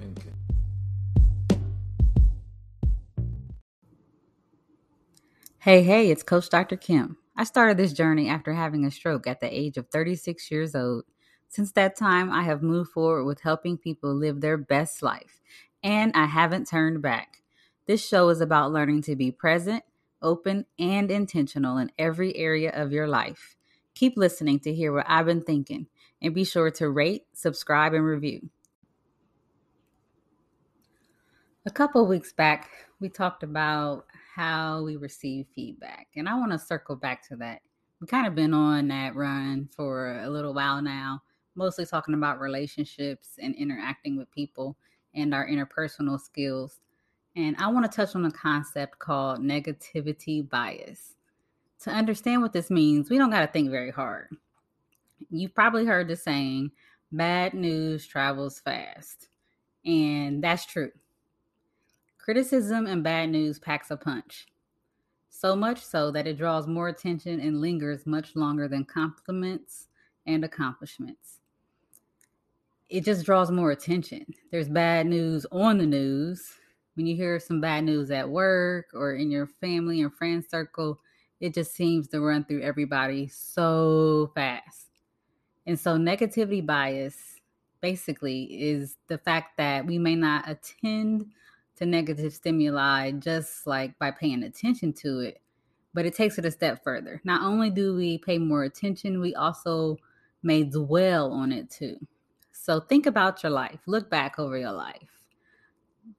thinking. Hey, hey, it's Coach Dr. Kim. I started this journey after having a stroke at the age of 36 years old. Since that time, I have moved forward with helping people live their best life, and I haven't turned back. This show is about learning to be present, open, and intentional in every area of your life. Keep listening to hear what I've been thinking, and be sure to rate, subscribe, and review. A couple weeks back, we talked about how we receive feedback, and I want to circle back to that. We've kind of been on that run for a little while now, mostly talking about relationships and interacting with people and our interpersonal skills. And I want to touch on a concept called negativity bias. To understand what this means, we don't got to think very hard. You've probably heard the saying, bad news travels fast. And that's true. Criticism and bad news packs a punch. So much so that it draws more attention and lingers much longer than compliments and accomplishments. It just draws more attention. There's bad news on the news. When you hear some bad news at work or in your family and friend circle, it just seems to run through everybody so fast. And so, negativity bias basically is the fact that we may not attend to negative stimuli just like by paying attention to it, but it takes it a step further. Not only do we pay more attention, we also may dwell on it too. So think about your life, look back over your life.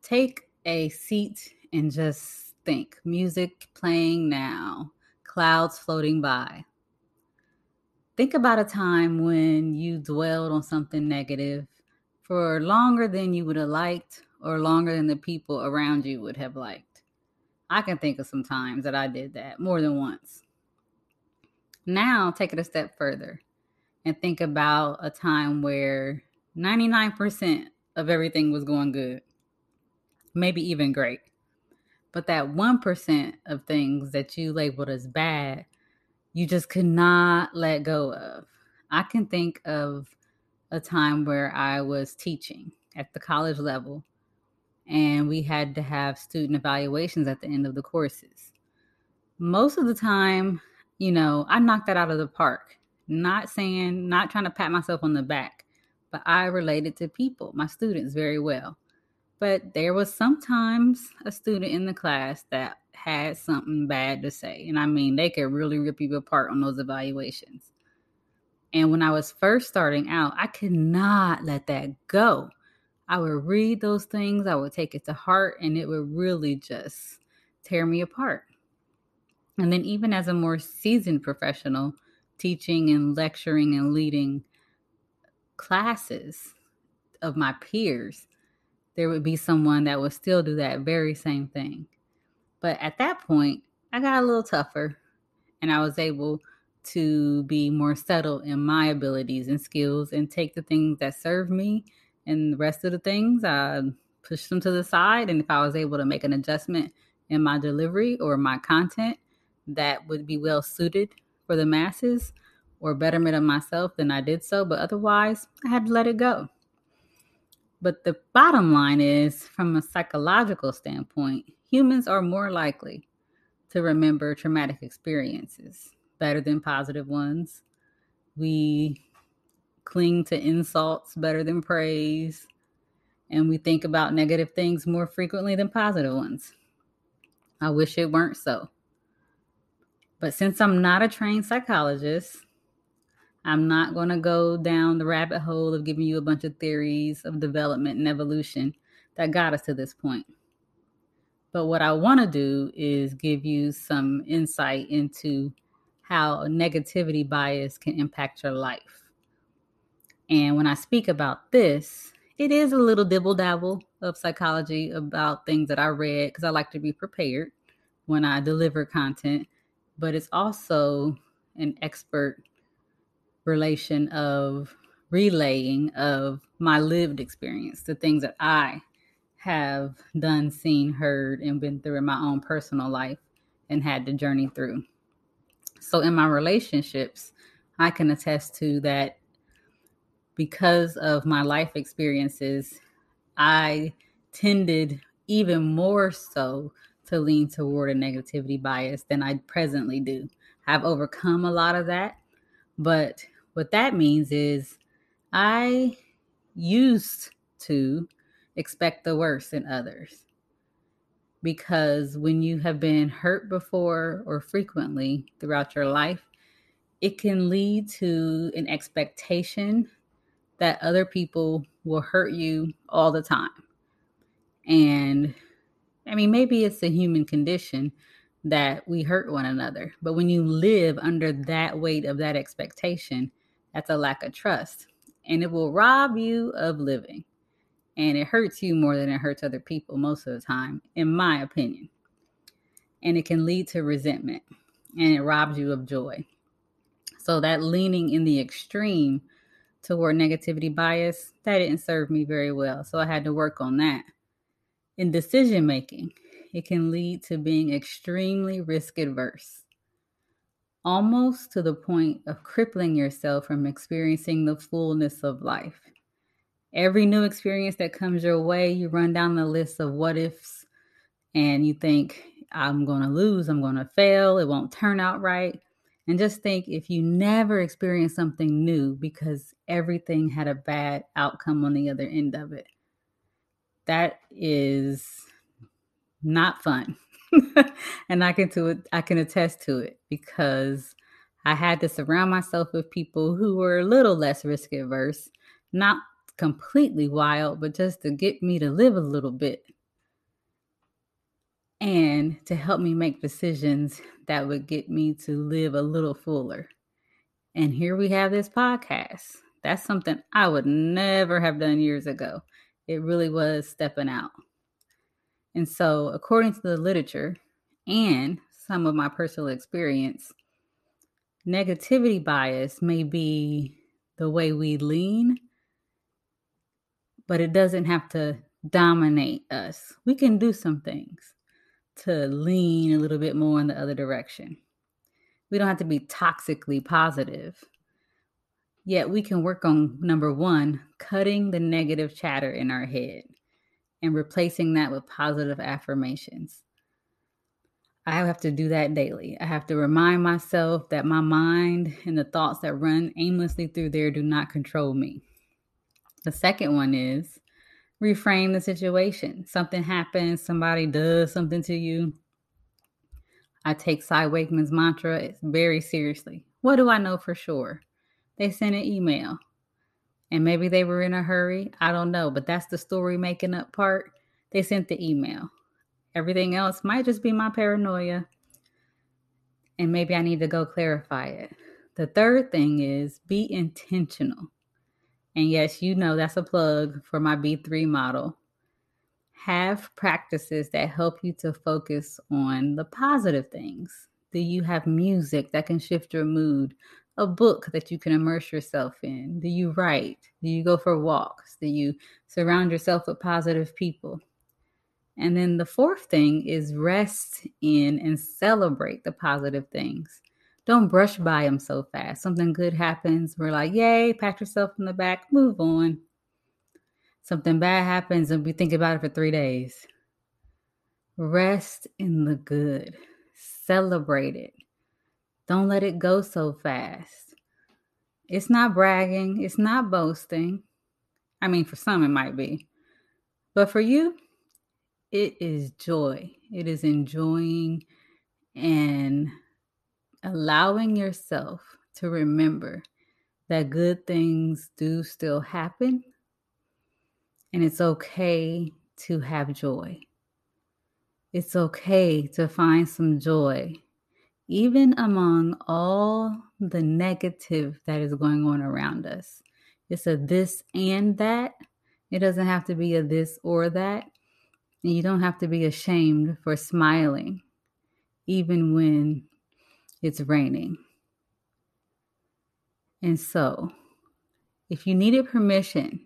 Take a seat and just think music playing now, clouds floating by. Think about a time when you dwelled on something negative for longer than you would have liked or longer than the people around you would have liked. I can think of some times that I did that more than once. Now, take it a step further and think about a time where 99% of everything was going good, maybe even great. But that 1% of things that you labeled as bad, you just could not let go of. I can think of a time where I was teaching at the college level and we had to have student evaluations at the end of the courses. Most of the time, you know, I knocked that out of the park. Not saying, not trying to pat myself on the back, but I related to people, my students, very well. But there was sometimes a student in the class that had something bad to say. And I mean, they could really rip you apart on those evaluations. And when I was first starting out, I could not let that go. I would read those things, I would take it to heart, and it would really just tear me apart. And then, even as a more seasoned professional, teaching and lecturing and leading classes of my peers, there would be someone that would still do that very same thing. But at that point, I got a little tougher and I was able to be more settled in my abilities and skills and take the things that serve me and the rest of the things I pushed them to the side. And if I was able to make an adjustment in my delivery or my content that would be well suited for the masses or betterment of myself, then I did so. But otherwise, I had to let it go. But the bottom line is from a psychological standpoint, humans are more likely to remember traumatic experiences better than positive ones. We cling to insults better than praise, and we think about negative things more frequently than positive ones. I wish it weren't so. But since I'm not a trained psychologist, I'm not going to go down the rabbit hole of giving you a bunch of theories of development and evolution that got us to this point. But what I want to do is give you some insight into how negativity bias can impact your life. And when I speak about this, it is a little dibble dabble of psychology about things that I read because I like to be prepared when I deliver content, but it's also an expert relation of relaying of my lived experience, the things that I have done, seen, heard, and been through in my own personal life and had to journey through. So, in my relationships, I can attest to that because of my life experiences I tended even more so to lean toward a negativity bias than I presently do. I've overcome a lot of that. But what that means is I used to expect the worst in others. Because when you have been hurt before or frequently throughout your life, it can lead to an expectation that other people will hurt you all the time. And I mean, maybe it's a human condition that we hurt one another, but when you live under that weight of that expectation, that's a lack of trust and it will rob you of living. And it hurts you more than it hurts other people most of the time, in my opinion. And it can lead to resentment and it robs you of joy. So, that leaning in the extreme toward negativity bias, that didn't serve me very well. So, I had to work on that. In decision making, it can lead to being extremely risk adverse almost to the point of crippling yourself from experiencing the fullness of life. Every new experience that comes your way, you run down the list of what ifs and you think, I'm going to lose, I'm going to fail, it won't turn out right. And just think if you never experience something new because everything had a bad outcome on the other end of it, that is not fun. and I can to it, I can attest to it because I had to surround myself with people who were a little less risk averse, not completely wild, but just to get me to live a little bit and to help me make decisions that would get me to live a little fuller. And here we have this podcast. That's something I would never have done years ago. It really was stepping out. And so, according to the literature and some of my personal experience, negativity bias may be the way we lean, but it doesn't have to dominate us. We can do some things to lean a little bit more in the other direction. We don't have to be toxically positive. Yet we can work on number one, cutting the negative chatter in our head and replacing that with positive affirmations. I have to do that daily. I have to remind myself that my mind and the thoughts that run aimlessly through there do not control me. The second one is reframe the situation. Something happens, somebody does something to you. I take Cy Wakeman's mantra very seriously. What do I know for sure? They sent an email and maybe they were in a hurry. I don't know, but that's the story making up part. They sent the email. Everything else might just be my paranoia. And maybe I need to go clarify it. The third thing is be intentional. And yes, you know that's a plug for my B3 model. Have practices that help you to focus on the positive things. Do you have music that can shift your mood? a book that you can immerse yourself in? Do you write? Do you go for walks? Do you surround yourself with positive people? And then the fourth thing is rest in and celebrate the positive things. Don't brush by them so fast. Something good happens. We're like, yay, pat yourself on the back, move on. Something bad happens and we think about it for three days. Rest in the good, celebrate it. Don't let it go so fast. It's not bragging, it's not boasting. I mean, for some, it might be. But for you, it is joy. It is enjoying and allowing yourself to remember that good things do still happen and it's okay to have joy. It's okay to find some joy even among all the negative that is going on around us. It's a this and that. It doesn't have to be a this or that. And you don't have to be ashamed for smiling, even when it's raining. And so, if you needed permission,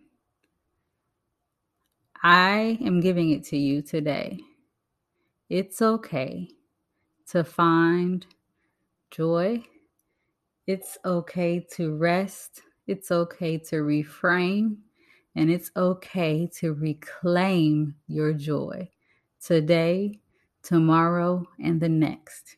I am giving it to you today. It's okay to find joy. It's okay to rest. It's okay to reframe. and it's okay to reclaim your joy today, tomorrow, and the next.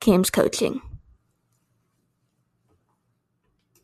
Kim's Coaching.